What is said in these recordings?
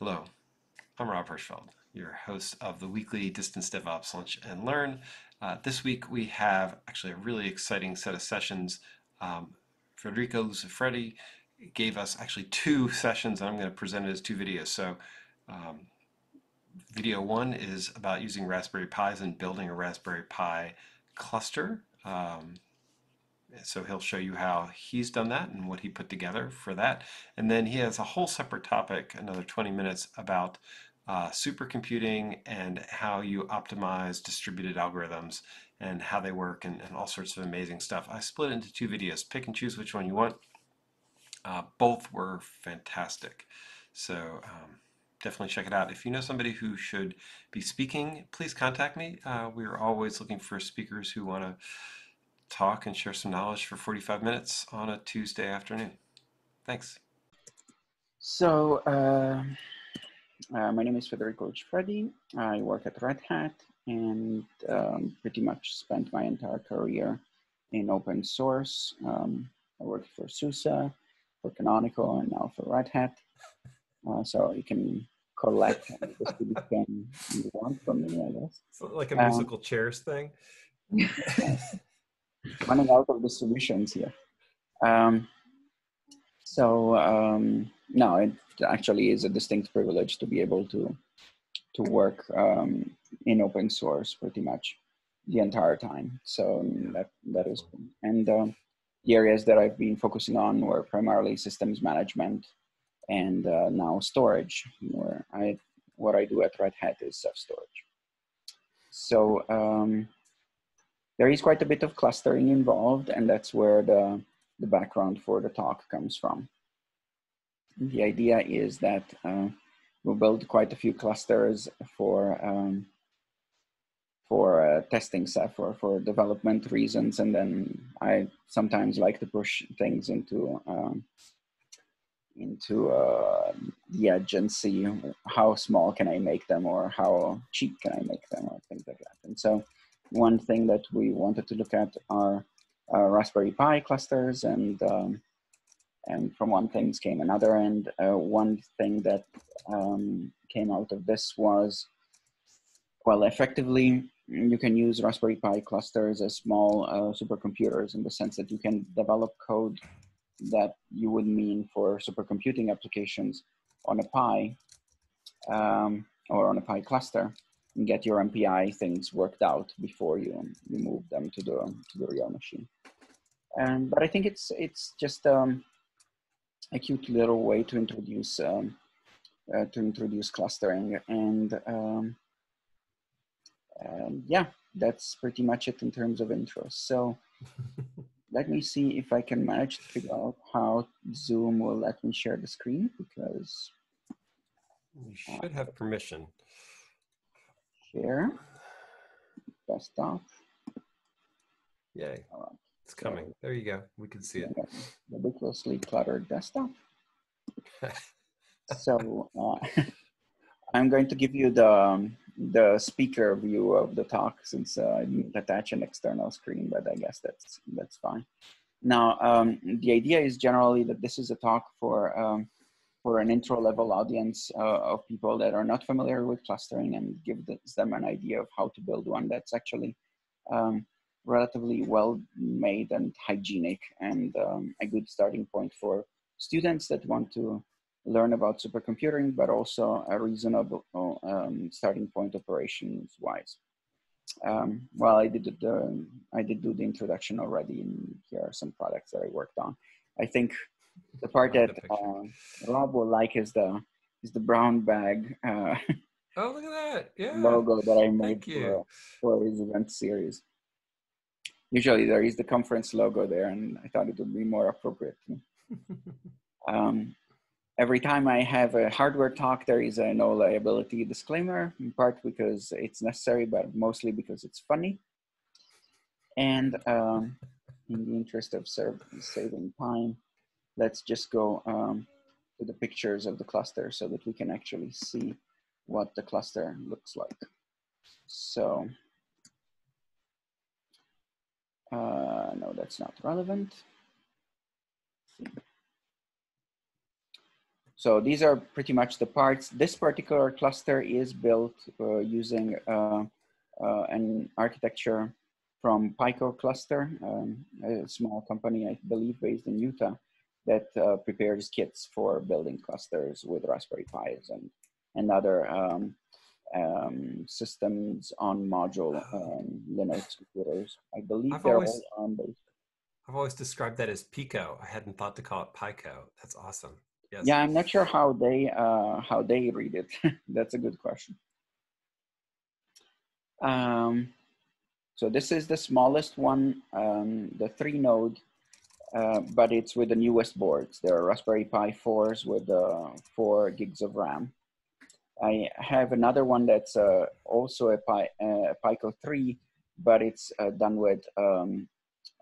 Hello, I'm Rob Hirschfeld, your host of the weekly Distance DevOps Lunch and Learn. Uh, this week we have actually a really exciting set of sessions. Um, Federico Lucifredi gave us actually two sessions, and I'm going to present it as two videos. So, um, video one is about using Raspberry Pis and building a Raspberry Pi cluster. Um, so he'll show you how he's done that and what he put together for that. And then he has a whole separate topic, another 20 minutes, about uh, supercomputing and how you optimize distributed algorithms and how they work and, and, all sorts of amazing stuff. I split it into two videos. Pick and choose which one you want. Uh, both were fantastic. So um, definitely check it out. If you know somebody who should be speaking, please contact me. Uh, we're always looking for speakers who want to talk and share some knowledge for 45 minutes on a Tuesday afternoon. Thanks. So, uh, uh, my name is Federico Lucifredi. I work at Red Hat and um, pretty much spent my entire career in open source. Um, I worked for SUSE, for Canonical, and now for Red Hat. Uh, so you can collect the distribution you want from me, I guess. So like a musical um, chairs thing. running out of the solutions here. Um, so um, no, it actually is a distinct privilege to be able to to work um, in open source pretty much the entire time. So that that is and uh, the areas that I've been focusing on were primarily systems management and uh, now storage. Where I what I do at Red Hat is Ceph storage. So um, there is quite a bit of clustering involved, and that's where the, the background for the talk comes from. The idea is that uh, we'll build quite a few clusters for um, for uh, testing stuff or for development reasons, and then I sometimes like to push things into um, into uh, the edge and see how small can I make them or how cheap can I make them or things like that. And so one thing that we wanted to look at are uh, Raspberry Pi clusters, and um, and from one thing came another. And uh, one thing that um, came out of this was, well, effectively, you can use Raspberry Pi clusters as small uh, supercomputers in the sense that you can develop code that you would mean for supercomputing applications on a Pi um, or on a Pi cluster get your MPI things worked out before you, you move them to the to the real machine. And but I think it's it's just um, a cute little way to introduce um, uh, to introduce clustering and um, yeah, that's pretty much it in terms of intro. So let me see if I can manage to figure out how Zoom will let me share the screen because you should have permission share desktop. Yay. Right. It's coming. So, there you go. We can see it. Ridiculously cluttered desktop. so uh, I'm going to give you the, um, the speaker view of the talk since uh, I didn't attach an external screen, but I guess that's, that's fine. Now, um, the idea is generally that this is a talk for um, for an intro level audience uh, of people that are not familiar with clustering and give them an idea of how to build one that's actually um, relatively well made and hygienic and um, a good starting point for students that want to learn about supercomputing, but also a reasonable um, starting point operations wise. Um, well, I did the, I did do the introduction already, and here are some products that I worked on. I think the part that uh, Rob will like is the is the brown bag. Uh, oh, look at that! Yeah, logo that I made for, for his event series. Usually there is the conference logo there, and I thought it would be more appropriate. um, every time I have a hardware talk, there is a no liability disclaimer, in part because it's necessary, but mostly because it's funny. And um, in the interest of saving time, let's just go um, to the pictures of the cluster so that we can actually see what the cluster looks like. So, uh, no, that's not relevant. so these are pretty much the parts. This particular cluster is built uh, using uh, uh, an architecture from Pico Cluster, um, a small company, I believe, based in Utah, that uh, prepares kits for building clusters with Raspberry Pis and, and other um, um, systems on module um, Linux computers. I believe I've they're always- all ARM-based. I've always described that as Pico. I hadn't thought to call it Pico. That's awesome. Yes. Yeah, I'm not sure how they uh, how they read it. That's a good question. Um, so this is the smallest one, um, the three node, uh, but it's with the newest boards. There are Raspberry Pi 4s with uh, four gigs of RAM. I have another one that's uh, also a Pi, uh, Pico 3, but it's uh, done with um,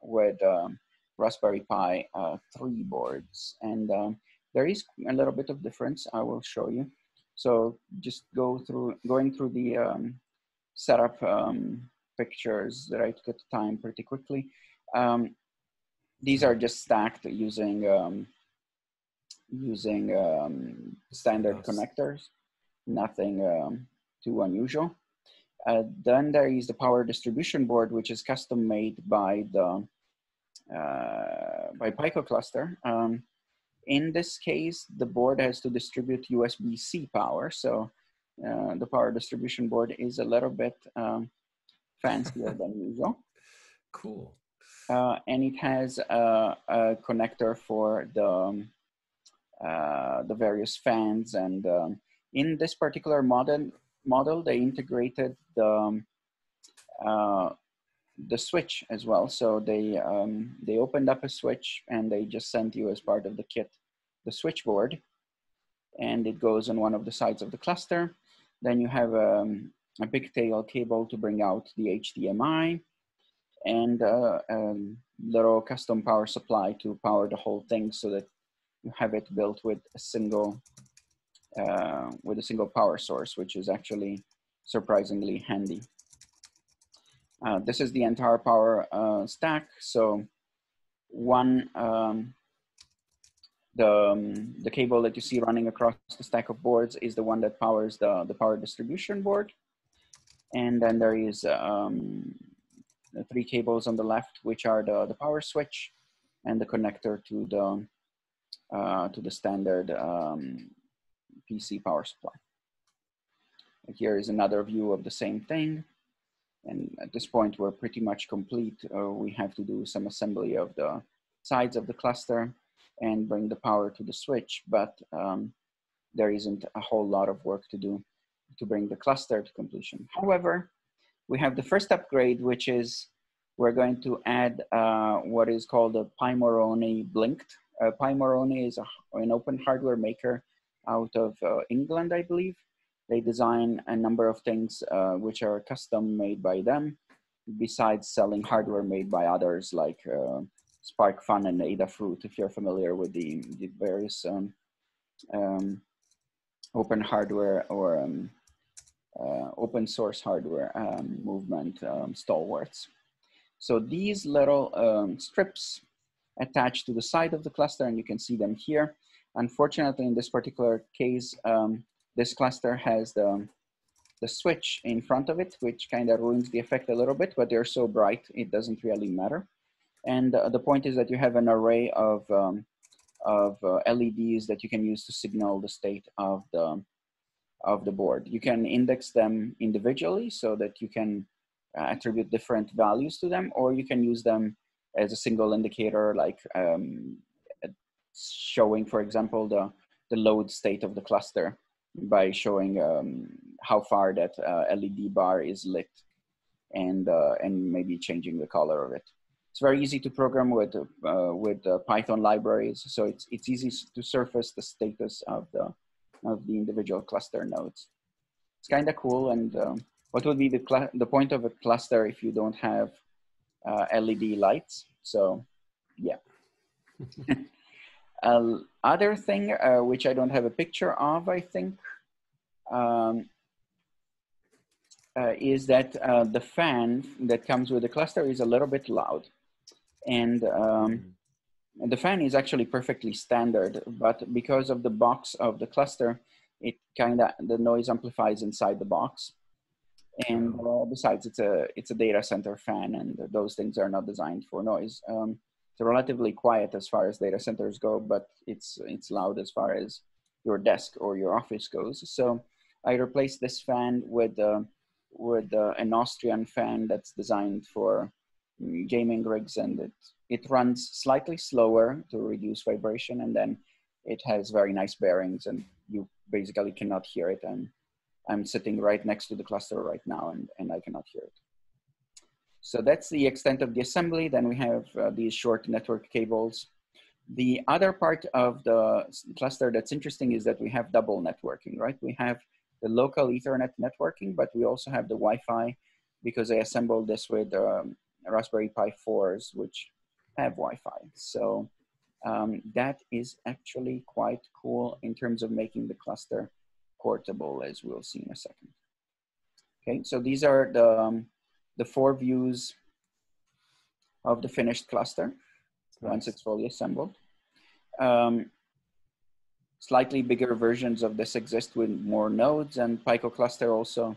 with um, Raspberry Pi uh, 3 boards. And um, there is a little bit of difference. I will show you. So just go through, going through the um, setup um, pictures that I took at the time pretty quickly. Um, these are just stacked using um, using um, standard Nice. connectors. Nothing um, too unusual. Uh, then there is the power distribution board, which is custom made by the uh, by Pico cluster. Um, in this case, the board has to distribute USB-C power, so uh, the power distribution board is a little bit um, fancier than usual. Cool. Uh, and it has a, a connector for the um, uh, the various fans. And um, in this particular model, model they integrated the um, uh, the switch as well. So they um, they opened up a switch and they just sent you as part of the kit the switchboard, and it goes on one of the sides of the cluster. Then you have um, a pigtail cable to bring out the HDMI and uh, a little custom power supply to power the whole thing so that you have it built with a single uh, with a single power source, which is actually surprisingly handy. Uh, this is the entire power uh, stack. So one, um, the, um, the cable that you see running across the stack of boards is the one that powers the, the power distribution board. And then there is um, three cables on the left, which are the, the power switch and the connector to the, uh, to the standard um, PC power supply. Here is another view of the same thing. And at this point, we're pretty much complete. Uh, we have to do some assembly of the sides of the cluster and bring the power to the switch, but um, there isn't a whole lot of work to do to bring the cluster to completion. However, we have the first upgrade, which is we're going to add uh, what is called a Pimoroni Blinkt. Uh, Pimoroni is a, an open hardware maker out of uh, England, I believe. They design a number of things uh, which are custom made by them, besides selling hardware made by others like uh, SparkFun and Adafruit, if you're familiar with the, the various um, um, open hardware or um, open source hardware um, movement um, stalwarts. So these little um, strips attached to the side of the cluster and you can see them here. Unfortunately, in this particular case, um, this cluster has the, the switch in front of it, which kind of ruins the effect a little bit, but they're so bright, it doesn't really matter. And uh, the point is that you have an array of, um, of uh, LEDs that you can use to signal the state of the, of the board. You can index them individually so that you can uh, attribute different values to them, or you can use them as a single indicator, like um, showing, for example, the, the load state of the cluster by showing um, how far that uh, LED bar is lit and, uh, and maybe changing the color of it. It's very easy to program with, uh, with Python libraries, so it's, it's easy to surface the status of the, of the individual cluster nodes. It's kind of cool. And um, what would be the, the point of a cluster if you don't have uh, LED lights? So yeah. uh, other thing, uh, which I don't have a picture of, I think, um, uh, is that uh, the fan that comes with the cluster is a little bit loud. And um, the fan is actually perfectly standard, but because of the box of the cluster, it kind of the noise amplifies inside the box. And uh, besides, it's a it's a data center fan, and those things are not designed for noise. Um, it's relatively quiet as far as data centers go, but it's it's loud as far as your desk or your office goes. So I replaced this fan with uh, with uh, an Austrian fan that's designed for gaming rigs, and it it runs slightly slower to reduce vibration, and then it has very nice bearings, and you basically cannot hear it. And I'm sitting right next to the cluster right now and, and I cannot hear it. So that's the extent of the assembly. Then we have uh, these short network cables. The other part of the cluster that's interesting is that we have double networking, right? We have the local ethernet networking, but we also have the Wi-Fi because I assembled this with um, Raspberry Pi 4s, which have Wi-Fi. So um, that is actually quite cool in terms of making the cluster portable, as we'll see in a second. Okay, so these are the, um, the four views of the finished cluster nice. once it's fully assembled. Um, slightly bigger versions of this exist with more nodes and Pico cluster also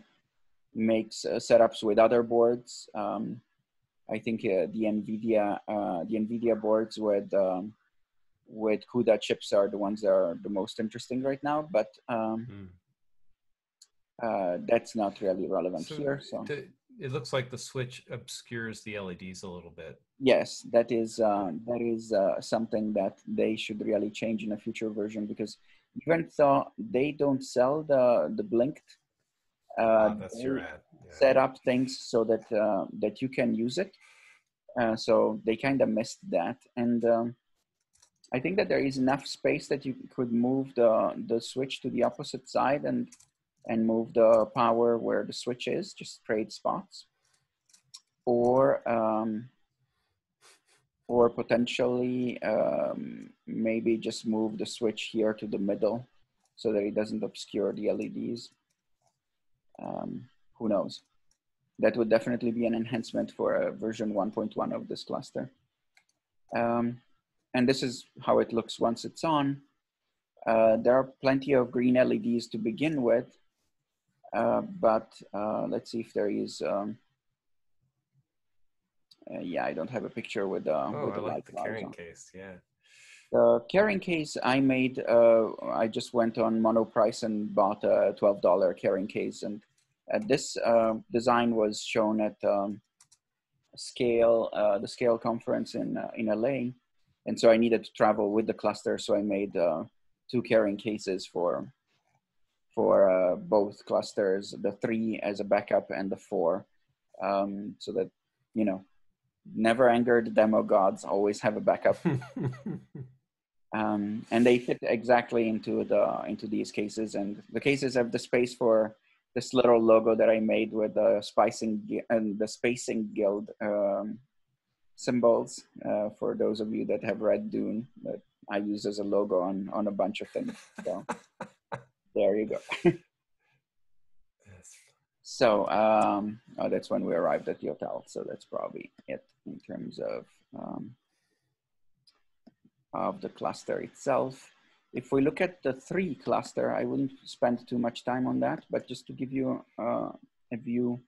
makes uh, setups with other boards. Um, I think uh, the NVIDIA, uh, the NVIDIA boards with um, with CUDA chips are the ones that are the most interesting right now, but um, mm. uh, that's not really relevant so here. So it looks like the switch obscures the LEDs a little bit. Yes, that is uh, that is uh, something that they should really change in a future version because even though they don't sell the the Blinkt, oh, that's your ad. Yeah. set up things so that uh, that you can use it. Uh, so they kind of missed that and. Um, I think that there is enough space that you could move the, the switch to the opposite side and, and move the power where the switch is, just trade spots. Or, um, or potentially um, maybe just move the switch here to the middle so that it doesn't obscure the LEDs. Um, who knows? That would definitely be an enhancement for a version 1.1 of this cluster. Um, and this is how it looks once it's on. Uh, there are plenty of green LEDs to begin with, uh, but uh, let's see if there is. Um, uh, yeah, I don't have a picture with, uh, oh, with the I like the carrying on. case. Yeah. The carrying case I made. Uh, I just went on Monoprice and bought a twelve dollar carrying case, and this design was shown at um, Scale, the Scale conference in in LA and so I needed to travel with the cluster. So I made uh, two carrying cases for for uh, both clusters, the three as a backup and the four, um, so that you know, never anger the demo gods. Always have a backup. um, and they fit exactly into the into these cases, and the cases have the space for this little logo that I made with the spicing and the spacing guild um, symbols uh, for those of you that have read Dune that I use as a logo on on a bunch of things. So there you go. so um, oh, that's when we arrived at the hotel. So that's probably it in terms of um, of the cluster itself. If we look at the three cluster, I wouldn't spend too much time on that, but just to give you uh, a view,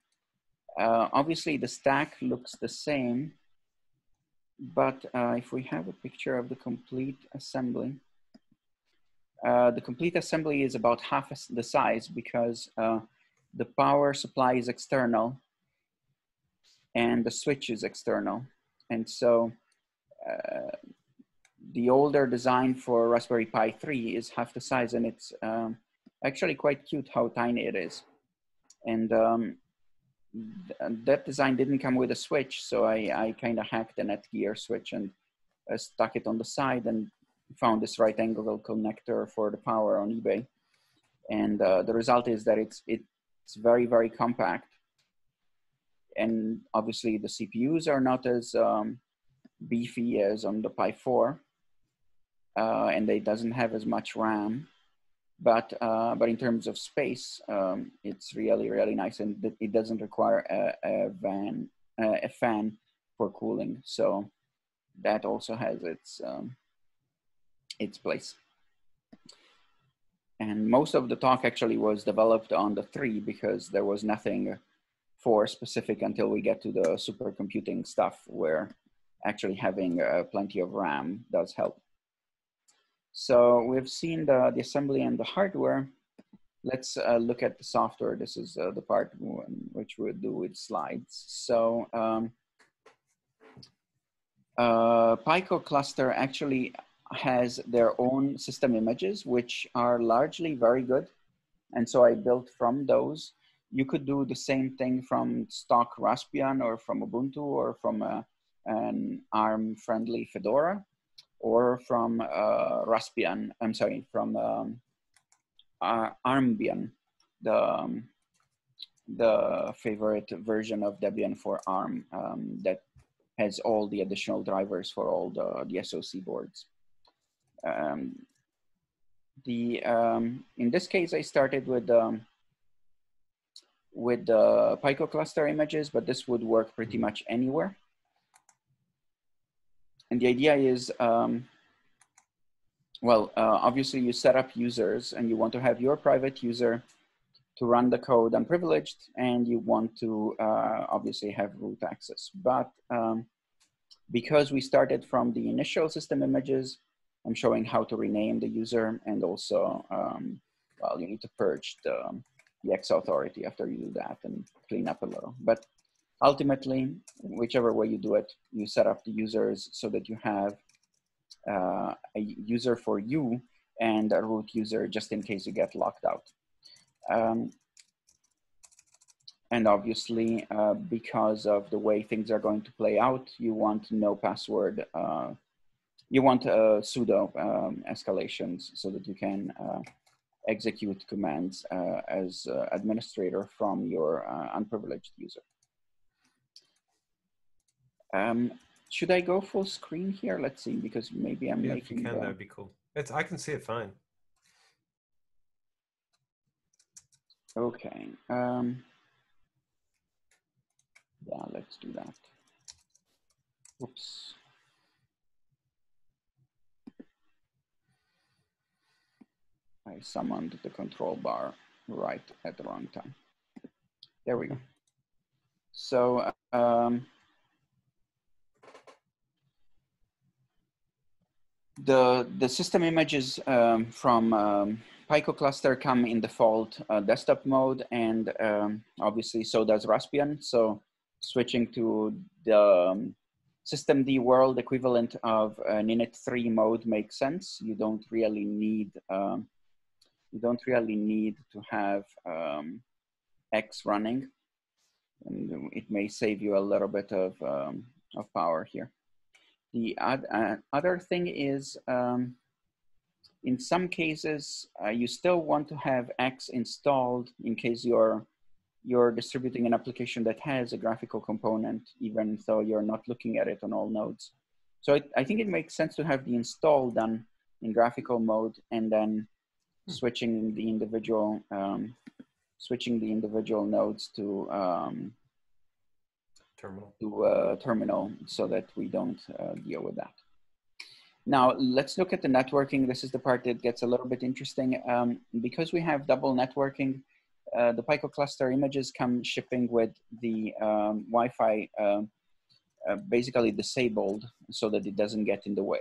uh, obviously the stack looks the same but uh, if we have a picture of the complete assembly, uh, the complete assembly is about half the size because uh, the power supply is external and the switch is external. And so uh, the older design for Raspberry Pi 3 is half the size and it's um, actually quite cute how tiny it is. And um, that design didn't come with a switch, so I, I kind of hacked a Netgear switch and uh, stuck it on the side and found this right angle connector for the power on eBay. And uh, the result is that it's, it's very, very compact. And obviously the CPUs are not as um, beefy as on the Pi 4. Uh, and it doesn't have as much RAM but uh, but in terms of space, um, it's really really nice, and it doesn't require a, a van a fan for cooling. So that also has its um, its place. And most of the talk actually was developed on the three because there was nothing for specific until we get to the supercomputing stuff where actually having uh, plenty of RAM does help. So we've seen the, the assembly and the hardware. Let's uh, look at the software. This is uh, the part which we'll do with slides. So um, uh, Pico cluster actually has their own system images, which are largely very good. And so I built from those. You could do the same thing from stock Raspbian or from Ubuntu or from a, an ARM-friendly Fedora or from uh, Raspbian, I'm sorry, from um, Armbian, the, um, the favorite version of Debian for ARM um, that has all the additional drivers for all the, the SOC boards. Um, the um, in this case, I started with um, with the Pico cluster images, but this would work pretty much anywhere. And the idea is, um, well, uh, obviously you set up users and you want to have your private user to run the code unprivileged and you want to uh, obviously have root access. But um, because we started from the initial system images, I'm showing how to rename the user and also, um, well, you need to purge the, the X authority after you do that and clean up a little. But ultimately, whichever way you do it, you set up the users so that you have uh, a user for you and a root user just in case you get locked out. Um, and obviously, uh, because of the way things are going to play out, you want no password uh, you want uh, sudo um, escalations so that you can uh, execute commands uh, as uh, administrator from your unprivileged user. Um, should I go full screen here? Let's see, because maybe I'm yeah, making. If you can, the... that'd be cool. It's I can see it fine. Okay. Um, yeah, let's do that. Oops. I summoned the control bar right at the wrong time. There we go. So um, the the system images um, from um, Pico cluster come in default uh, desktop mode, and um, obviously so does Raspbian. So switching to the um, D world equivalent of an init3 mode makes sense. You don't really need um, you don't really need to have um, X running. And it may save you a little bit of, of power here. The uh, other thing is, um, in some cases, uh, you still want to have X installed in case you're, you're distributing an application that has a graphical component, even though you're not looking at it on all nodes. So it, I think it makes sense to have the install done in graphical mode and then switching the individual um, switching the individual nodes to um, terminal to uh, terminal so that we don't uh, deal with that. Now let's look at the networking. This is the part that gets a little bit interesting um, because we have double networking. Uh, the Pico cluster images come shipping with the um, Wi-Fi um, uh, basically disabled so that it doesn't get in the way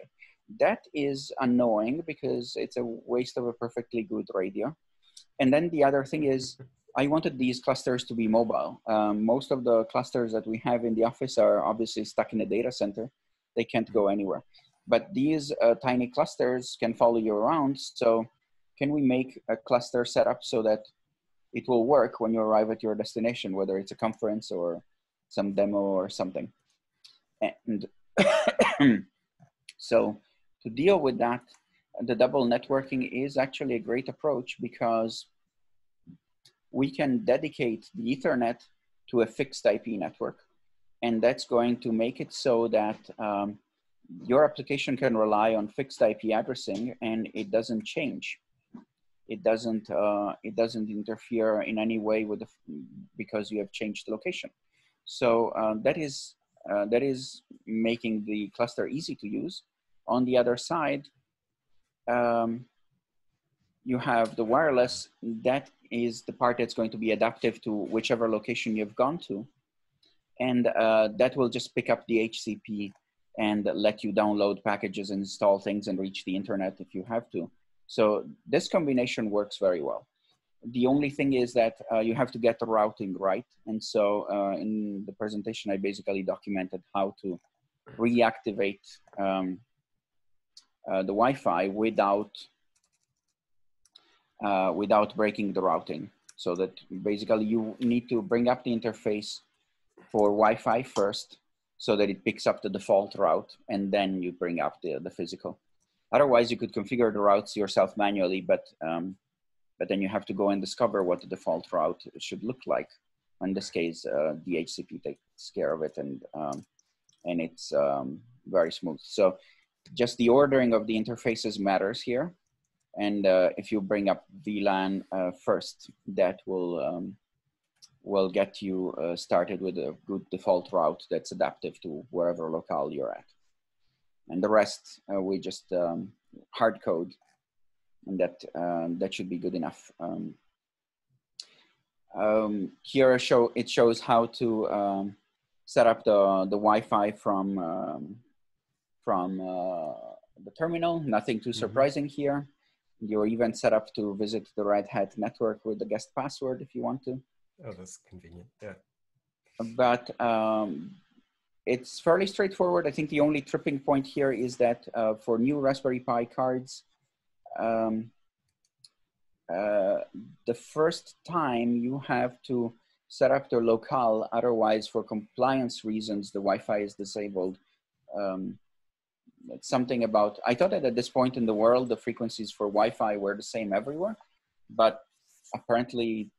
that is annoying because it's a waste of a perfectly good radio. And then the other thing is, I wanted these clusters to be mobile. Um, most of the clusters that we have in the office are obviously stuck in a data center. They can't go anywhere. But these uh, tiny clusters can follow you around. So can we make a cluster setup so that it will work when you arrive at your destination, whether it's a conference or some demo or something? And so to deal with that, the double networking is actually a great approach because we can dedicate the Ethernet to a fixed IP network. And that's going to make it so that um, your application can rely on fixed IP addressing and it doesn't change. It doesn't, uh, it doesn't interfere in any way with the, because you have changed the location. So uh, that is uh, that is making the cluster easy to use. On the other side, um, you have the wireless. That is the part that's going to be adaptive to whichever location you've gone to. And uh, that will just pick up the DHCP and let you download packages, install things, and reach the internet if you have to. So this combination works very well. The only thing is that uh, you have to get the routing right. And so uh, in the presentation, I basically documented how to reactivate um, uh, the Wi-Fi without uh, without breaking the routing. So that basically you need to bring up the interface for Wi-Fi first, so that it picks up the default route, and then you bring up the the physical. Otherwise, you could configure the routes yourself manually, but um, but then you have to go and discover what the default route should look like. In this case, uh, DHCP takes care of it, and um, and it's um, very smooth. So just the ordering of the interfaces matters here. And uh, if you bring up WLAN uh, first, that will um, will get you uh, started with a good default route that's adaptive to wherever locale you're at. And the rest uh, we just um, hard code and that um, that should be good enough. Um, um here show it shows how to um, set up the the Wi-Fi from um, from uh, the terminal. Nothing too Mhm. surprising here you're even set up to visit the Red Hat network with the guest password if you want to Oh, that's convenient. Yeah. but um, it's fairly straightforward. I think the only tripping point here is that uh, for new Raspberry Pi cards, um, uh, the first time you have to set up the locale, otherwise for compliance reasons, the Wi-Fi is disabled. Um, something about, I thought that at this point in the world, the frequencies for Wi-Fi were the same everywhere, but apparently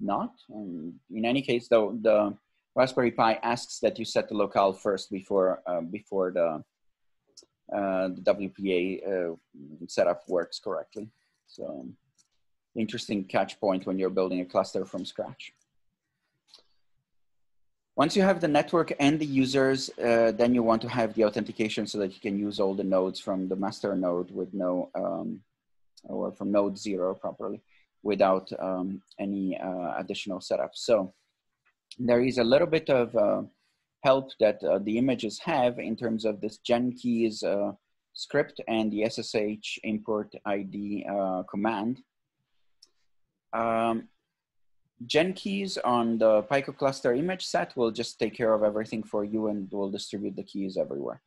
not. Um, in any case, though, the Raspberry Pi asks that you set the locale first before uh, before the uh, the WPA uh, setup works correctly. So, interesting catch point when you're building a cluster from scratch. Once you have the network and the users, uh, then you want to have the authentication so that you can use all the nodes from the master node with no, um, or from node zero properly without um, any uh, additional setup. So there is a little bit of uh, help that uh, the images have in terms of this gen keys uh, script and the SSH import ID uh, command. Um, gen keys on the Pico cluster image set will just take care of everything for you and will distribute the keys everywhere.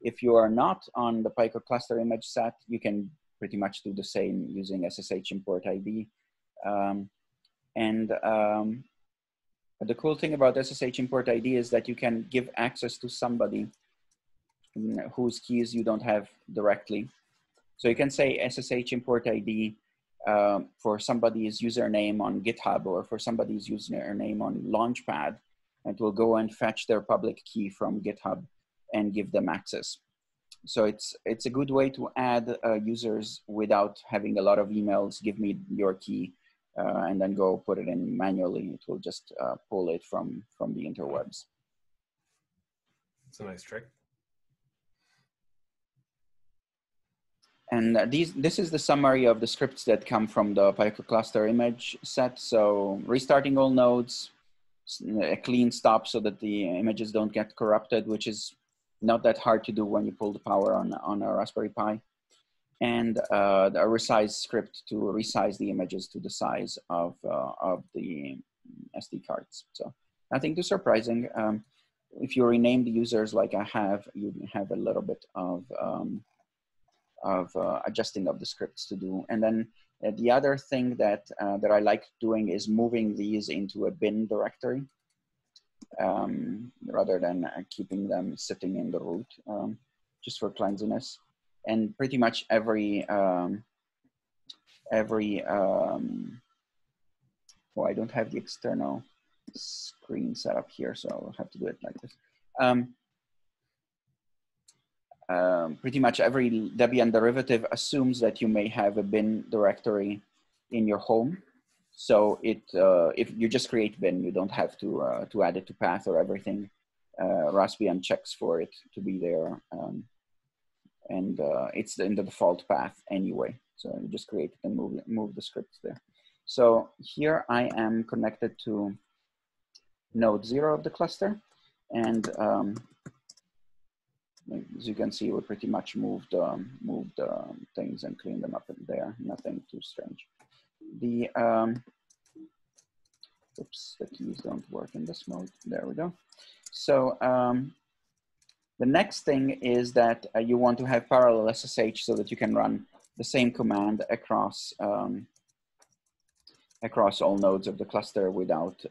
If you are not on the Pico cluster image set, you can pretty much do the same using SSH import ID. Um, and um, the cool thing about SSH import ID is that you can give access to somebody whose keys you don't have directly. So you can say SSH import ID uh, for somebody's username on GitHub or for somebody's username on Launchpad, it will go and fetch their public key from GitHub and give them access. So it's it's a good way to add uh, users without having a lot of emails. Give me your key, uh, and then go put it in manually. It will just uh, pull it from from the interwebs. It's a nice trick. And uh, these, this is the summary of the scripts that come from the Pico cluster image set. So restarting all nodes, a clean stop so that the images don't get corrupted, which is not that hard to do when you pull the power on, on a Raspberry Pi. And uh, a resize script to resize the images to the size of, uh, of the SD cards. So nothing too surprising. Um, if you rename the users like I have, you have a little bit of um, of uh, adjusting of the scripts to do. And then uh, the other thing that, uh, that I like doing is moving these into a bin directory um, rather than uh, keeping them sitting in the root um, just for cleanliness. And pretty much every, um, every, um, well, I don't have the external screen set up here, so I'll have to do it like this. Um, um, pretty much every Debian derivative assumes that you may have a bin directory in your home. So it, uh, if you just create bin, you don't have to, uh, to add it to path or everything. uh, Raspbian checks for it to be there. Um, and uh, it's in the default path anyway. So you just create it and move, move the scripts there. So here I am connected to node zero of the cluster. And um, as you can see, we pretty much moved, um, moved um, things and cleaned them up in there. Nothing too strange. The, um, oops, the keys don't work in this mode. There we go. So um, the next thing is that uh, you want to have parallel SSH so that you can run the same command across um, across all nodes of the cluster without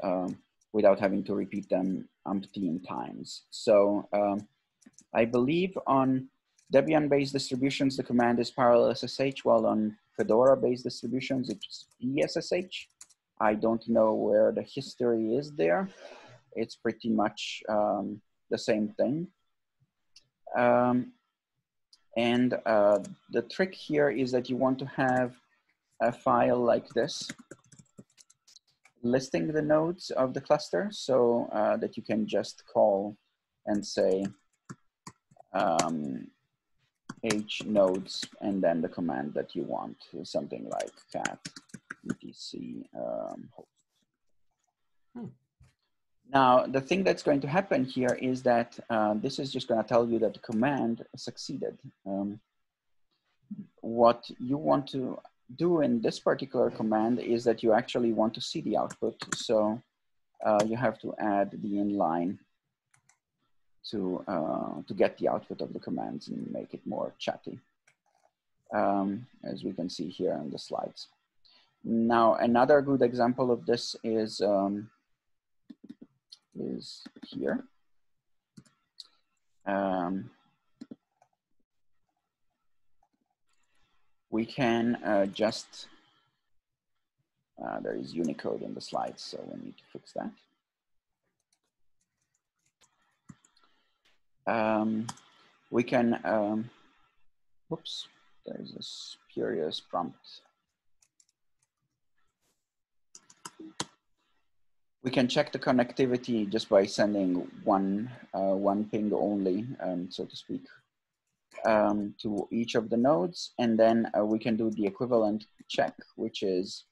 without having to repeat them umpteen times. So I believe on Debian-based distributions, the command is parallel SSH, while on Fedora-based distributions, it's PSSH. I don't know where the history is there. It's pretty much um, the same thing. Um, and uh, the trick here is that you want to have a file like this listing the nodes of the cluster so uh, that you can just call and say um, h nodes and then the command that you want something like cat etc um, host. Hmm. Now, the thing that's going to happen here is that uh, this is just going to tell you that the command succeeded. Um, what you want to do in this particular command is that you actually want to see the output. So uh, you have to add the inline to, uh, to get the output of the commands and make it more chatty, um, as we can see here in the slides. Now, another good example of this is, um, is here. Um, we can uh, just, uh, there is Unicode in the slides, so we need to fix that. Um, we can, um, whoops, there's a spurious prompt. We can check the connectivity just by sending one, uh, one ping only, um, so to speak, um, to each of the nodes, and then uh, we can do the equivalent check, which is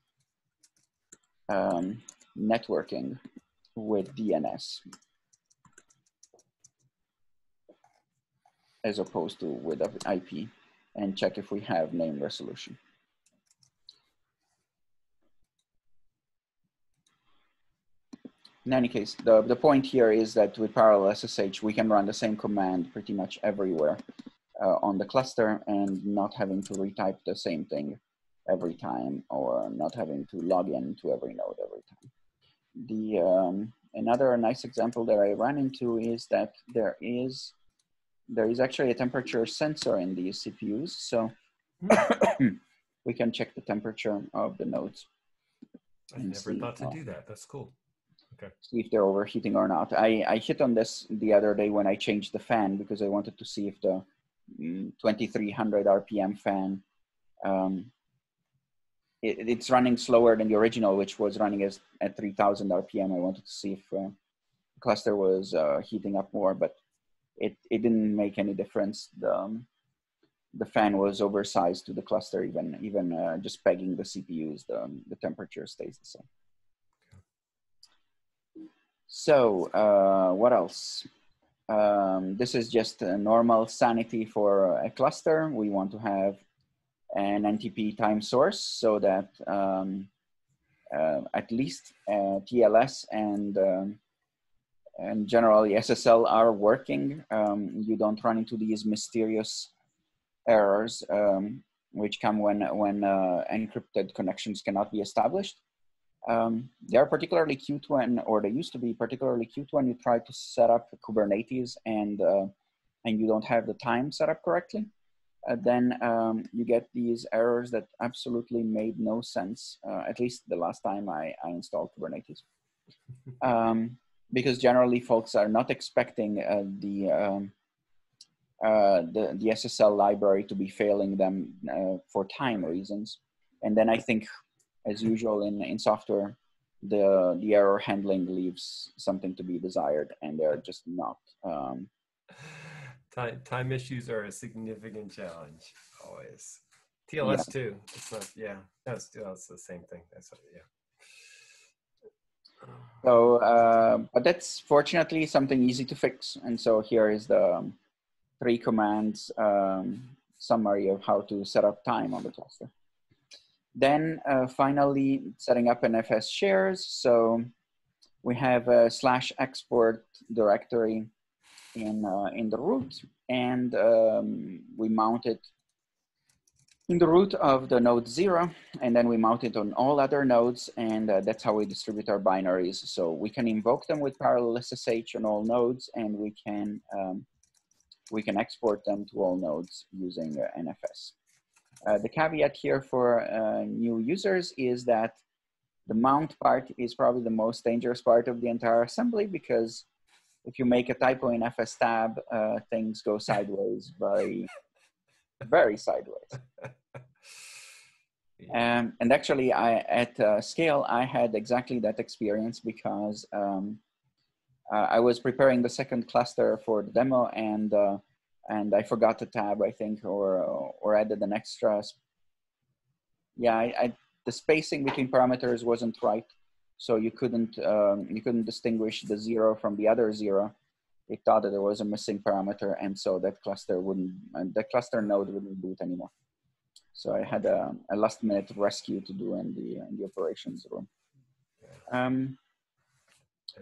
um, networking with DNS, as opposed to with IP, and check if we have name resolution. In any case, the, the point here is that with parallel SSH, we can run the same command pretty much everywhere uh, on the cluster and not having to retype the same thing every time or not having to log in to every node every time. The um, another nice example that I ran into is that there is there is actually a temperature sensor in these CPUs, so we can check the temperature of the nodes. I never see, thought to uh, do that. That's cool. Okay. See if they're overheating or not. I, I hit on this the other day when I changed the fan because I wanted to see if the 2300 RPM fan. Um, it, it's running slower than the original, which was running as, at 3000 RPM. I wanted to see if uh, the cluster was uh, heating up more, but it, it didn't make any difference. The, um, the fan was oversized to the cluster, even, even uh, just pegging the CPUs, the, the temperature stays the same. So uh, what else? Um, this is just a normal sanity for a cluster. We want to have an NTP time source so that um, uh, at least uh, TLS and um, and generally SSL are working. Um, you don't run into these mysterious errors um, which come when when uh, encrypted connections cannot be established. Um, they are particularly cute when, or they used to be particularly cute when you try to set up Kubernetes and uh, and you don't have the time set up correctly. Uh, then um, you get these errors that absolutely made no sense. Uh, at least the last time I, I installed Kubernetes, um, because generally folks are not expecting uh, the, um, uh, the the SSL library to be failing them uh, for time reasons. And then I think as usual in, in software, the the error handling leaves something to be desired, and they're just not. Um, time time issues are a significant challenge always. TLS yeah. too. It's not. Yeah, that's that's the same thing. That's yeah. So, uh, but that's fortunately something easy to fix. And so here is the um, three commands um, summary of how to set up time on the cluster. Then uh, finally, setting up NFS shares. So we have a slash export directory in, uh, in the root and um, we mount it in the root of the node zero, and then we mount it on all other nodes, and uh, that's how we distribute our binaries. So we can invoke them with parallel SSH on all nodes, and we can um, we can export them to all nodes using uh, NFS. Uh, the caveat here for uh, new users is that the mount part is probably the most dangerous part of the entire assembly because if you make a typo in fstab, uh, things go sideways very very sideways. Um, and actually, I at uh, scale, I had exactly that experience because um, uh, I was preparing the second cluster for the demo, and uh, and I forgot to tab, I think, or or added an extra. Yeah, I, I, the spacing between parameters wasn't right, so you couldn't um, you couldn't distinguish the zero from the other zero it thought that there was a missing parameter and so that cluster wouldn't the cluster node wouldn't boot anymore so i had a, a, last minute rescue to do in the in the operations room um,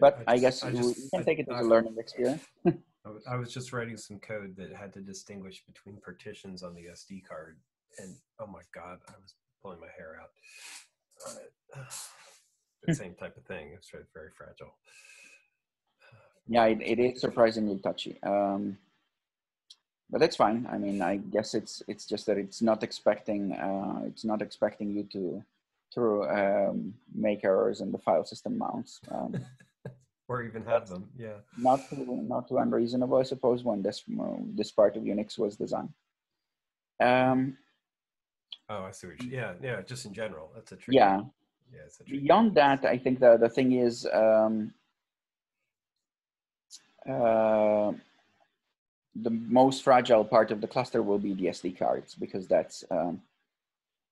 but I, just, I guess I just, we can take it as a learning experience. I was just writing some code that had to distinguish between partitions on the SD card, and oh my god, I was pulling my hair out. Uh, the same type of thing. It's very, very fragile yeah, it, it is surprisingly touchy. Um, but that's fine. I mean, I guess it's it's just that it's not expecting uh, it's not expecting you to to um, make errors in the file system mounts. Um, or even have them, yeah. Not too, not too unreasonable, I suppose, when this this part of Unix was designed. Um, oh, I see. What you, yeah, yeah. Just in general, that's a trick. Yeah. Yeah. Beyond that, I think the the thing is um, uh, the most fragile part of the cluster will be the SD cards because that's um,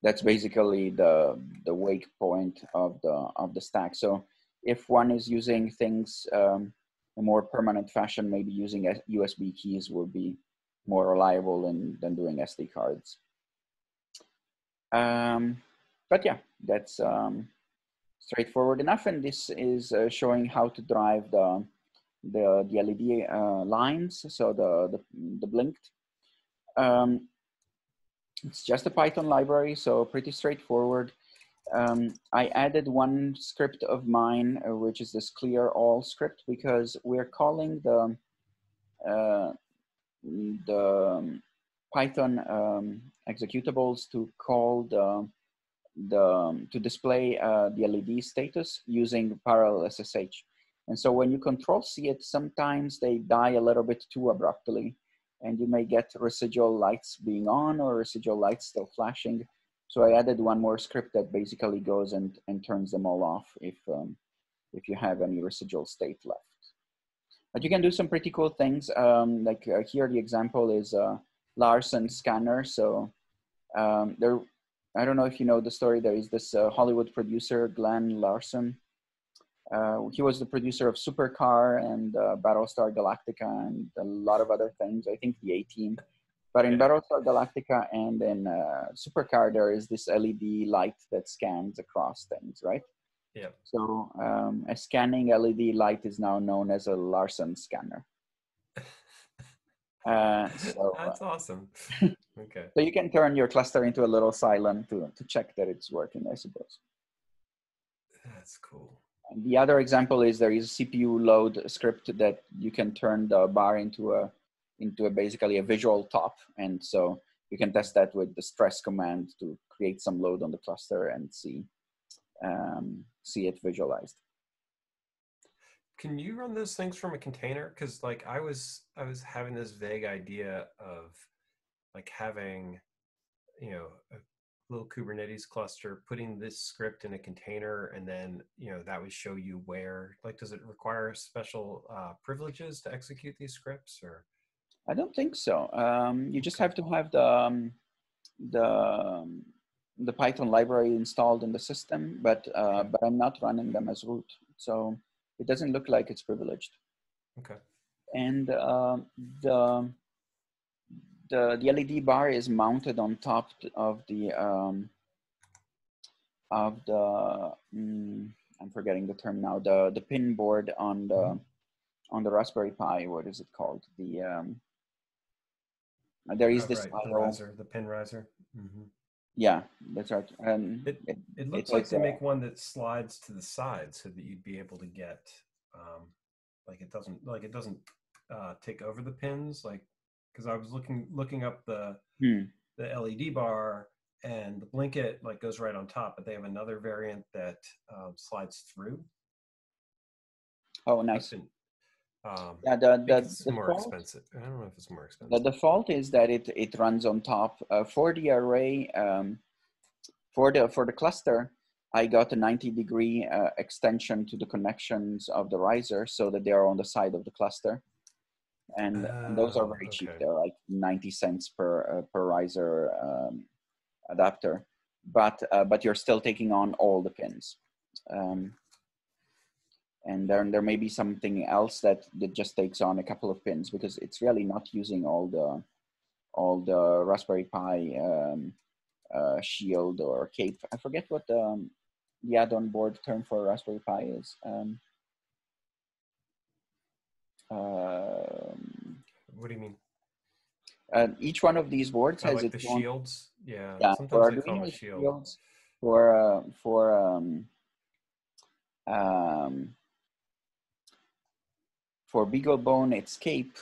that's basically the the wake point of the of the stack. So if one is using things um, in a more permanent fashion, maybe using USB keys will be more reliable than, than doing SD cards. Um, but yeah, that's um, straightforward enough. And this is uh, showing how to drive the the, the LED uh, lines, so the, the, the Blinkt. Um, it's just a Python library, so pretty straightforward. Um, I added one script of mine, uh, which is this clear all script, because we're calling the uh, the Python um, executables to call the the to display uh, the LED status using parallel SSH. And so when you control C it, sometimes they die a little bit too abruptly and you may get residual lights being on or residual lights still flashing. So I added one more script that basically goes and, and turns them all off if, um, if you have any residual state left. But you can do some pretty cool things. Um, like uh, here, the example is a Larson scanner. So um, there, I don't know if you know the story. There is this uh, Hollywood producer, Glen Larson, uh, he was the producer of Supercar and uh, Battlestar Galactica and a lot of other things. I think the A Team. But in Battlestar Galactica and in uh, Supercar, there is this LED light that scans across things, right? Yeah. So um, a scanning LED light is now known as a Larson scanner. Uh, so, That's awesome. Okay. so you can turn your cluster into a little Cylon to, to check that it's working, I suppose. That's cool the other example is there is a CPU load script that you can turn the bar into a into a basically a visual top, and so you can test that with the stress command to create some load on the cluster and see um, see it visualized. Can you run those things from a container? Because like I was I was having this vague idea of like having you know little Kubernetes cluster, putting this script in a container, and then you know that would show you where. Like, does it require special uh, privileges to execute these scripts, or? I don't think so. Um, you just have to have the um, the um, the Python library installed in the system, but uh, but I'm not running them as root, so it doesn't look like it's privileged. Okay. And uh, the the the LED bar is mounted on top of the um, of the mm, I'm forgetting the term now the the pin board on the on the Raspberry Pi. What is it called? The um, there is Oh, this right, the riser, the pin riser. Mhm. Yeah, that's right. It- it, It looks like like they a- make one that slides to the side so that you'd be able to get, um, like it doesn't, like it doesn't uh, take over the pins. Like, because I was looking looking up the hmm, the LED bar and the Blinkt like goes right on top, but they have another variant that um, slides through. oh, nice. been- Um, Yeah, the the, it's the more expensive. I don't know if it's more expensive. the default is that it it runs on top uh, for the array. Um, for the for the cluster, I got a 90 degree uh, extension to the connections of the riser so that they are on the side of the cluster. And, and those are very cheap. They're like 90 cents per uh, per riser um, adapter, but uh, but you're still taking on all the pins. Um, and then there may be something else that, that just takes on a couple of pins because it's really not using all the all the Raspberry Pi um, uh, shield or cape. I forget what the, um, the add-on board term for Raspberry Pi is. Um, um, what do you mean? uh, each one of these boards Oh, has like the its own shields? Yeah. yeah, Sometimes for they call them Arduino shield. shields, for uh, for um, um, for BeagleBone, it's Cape,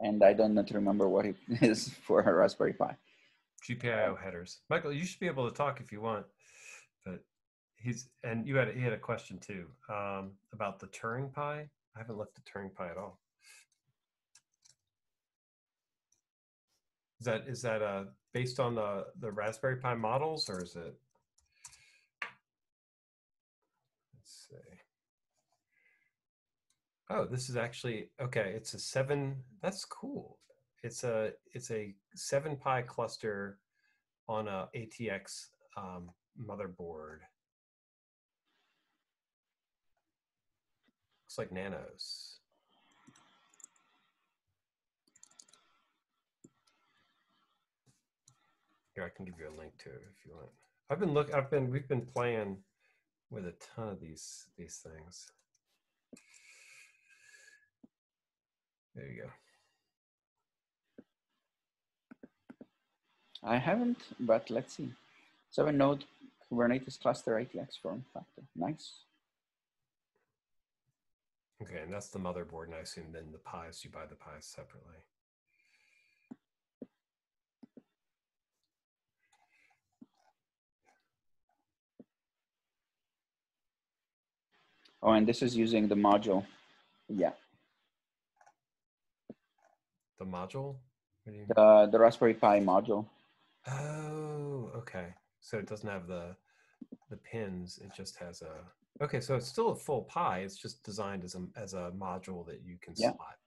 and I don't remember what it is for a Raspberry Pi. GPIO headers. Michael, you should be able to talk if you want, but he's and you had he had a question too um, about the Turing Pi. I haven't looked at Turing Pi at all. Is that is that uh, based on the the Raspberry Pi models or is it? Let's see. Oh, this is actually okay. It's a seven. That's cool. It's a it's a seven pi cluster on a ATX um, motherboard. Looks like nanos. Here, I can give you a link to it if you want. I've been look. I've been. We've been playing with a ton of these these things. There you go. I haven't, but let's see. Seven node Kubernetes cluster ATX form factor. Nice. Okay, and that's the motherboard, and I assume then the pies, you buy the pies separately. Oh, and this is using the module. Yeah, The module? The Raspberry Pi module. Oh, okay. So it doesn't have the the pins. It just has a. Okay, so it's still a full pie. It's just designed as a as a module that you can Yeah. slot.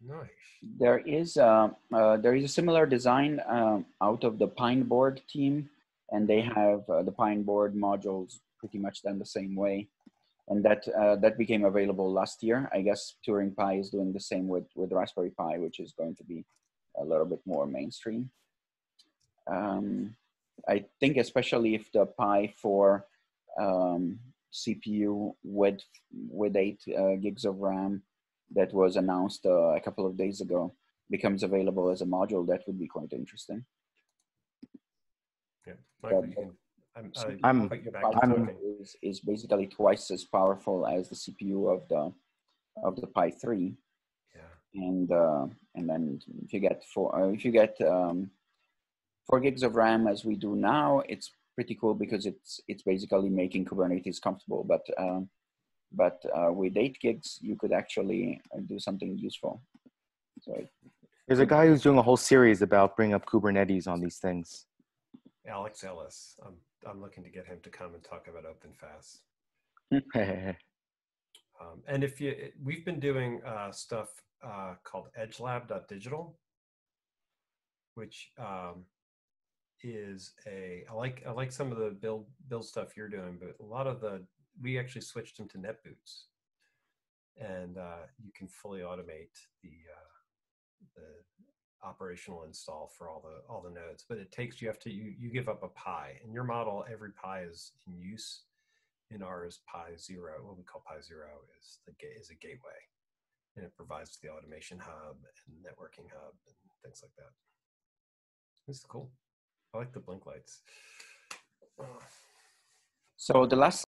Nice. There is a, uh, there is a similar design um, out of the Pine Board team, and they have uh, the Pine Board modules pretty much done the same way, and that uh, that became available last year. I guess Turing Pi is doing the same with with Raspberry Pi, which is going to be a little bit more mainstream. Um, I think especially if the Pi 4 um, CPU with with eight uh, gigs of RAM that was announced uh, a couple of days ago becomes available as a module, that would be quite interesting. Yeah, Michael, can. I'm. So I, I'm- put you The back to Pi I'm- is, is basically twice as powerful as the CPU of the of the Pi 3, Yeah. and uh, and then if you get four, uh, if you get um, four gigs of RAM as we do now, it's pretty cool because it's it's basically making Kubernetes comfortable. But um, but uh, with eight gigs, you could actually uh, do something useful. So it- There's a guy who's doing a whole series about bringing up Kubernetes on these things. Alex Ellis. I'm I'm looking to get him to come and talk about OpenFaaS. Um, and if you, we've been doing uh, stuff uh, called EdgeLab.digital, which um, is a I like I like some of the build build stuff you're doing, but a lot of the we actually switched them to NetBoots, and uh, you can fully automate the uh, the operational install for all the all the nodes. But it takes you have to you you give up a Pi. In your model, every Pi is in use. In ours, Pi zero, what we call Pi zero, is the is a gateway, and it provides the automation hub and networking hub and things like that. This is cool. I like the blink lights. So the last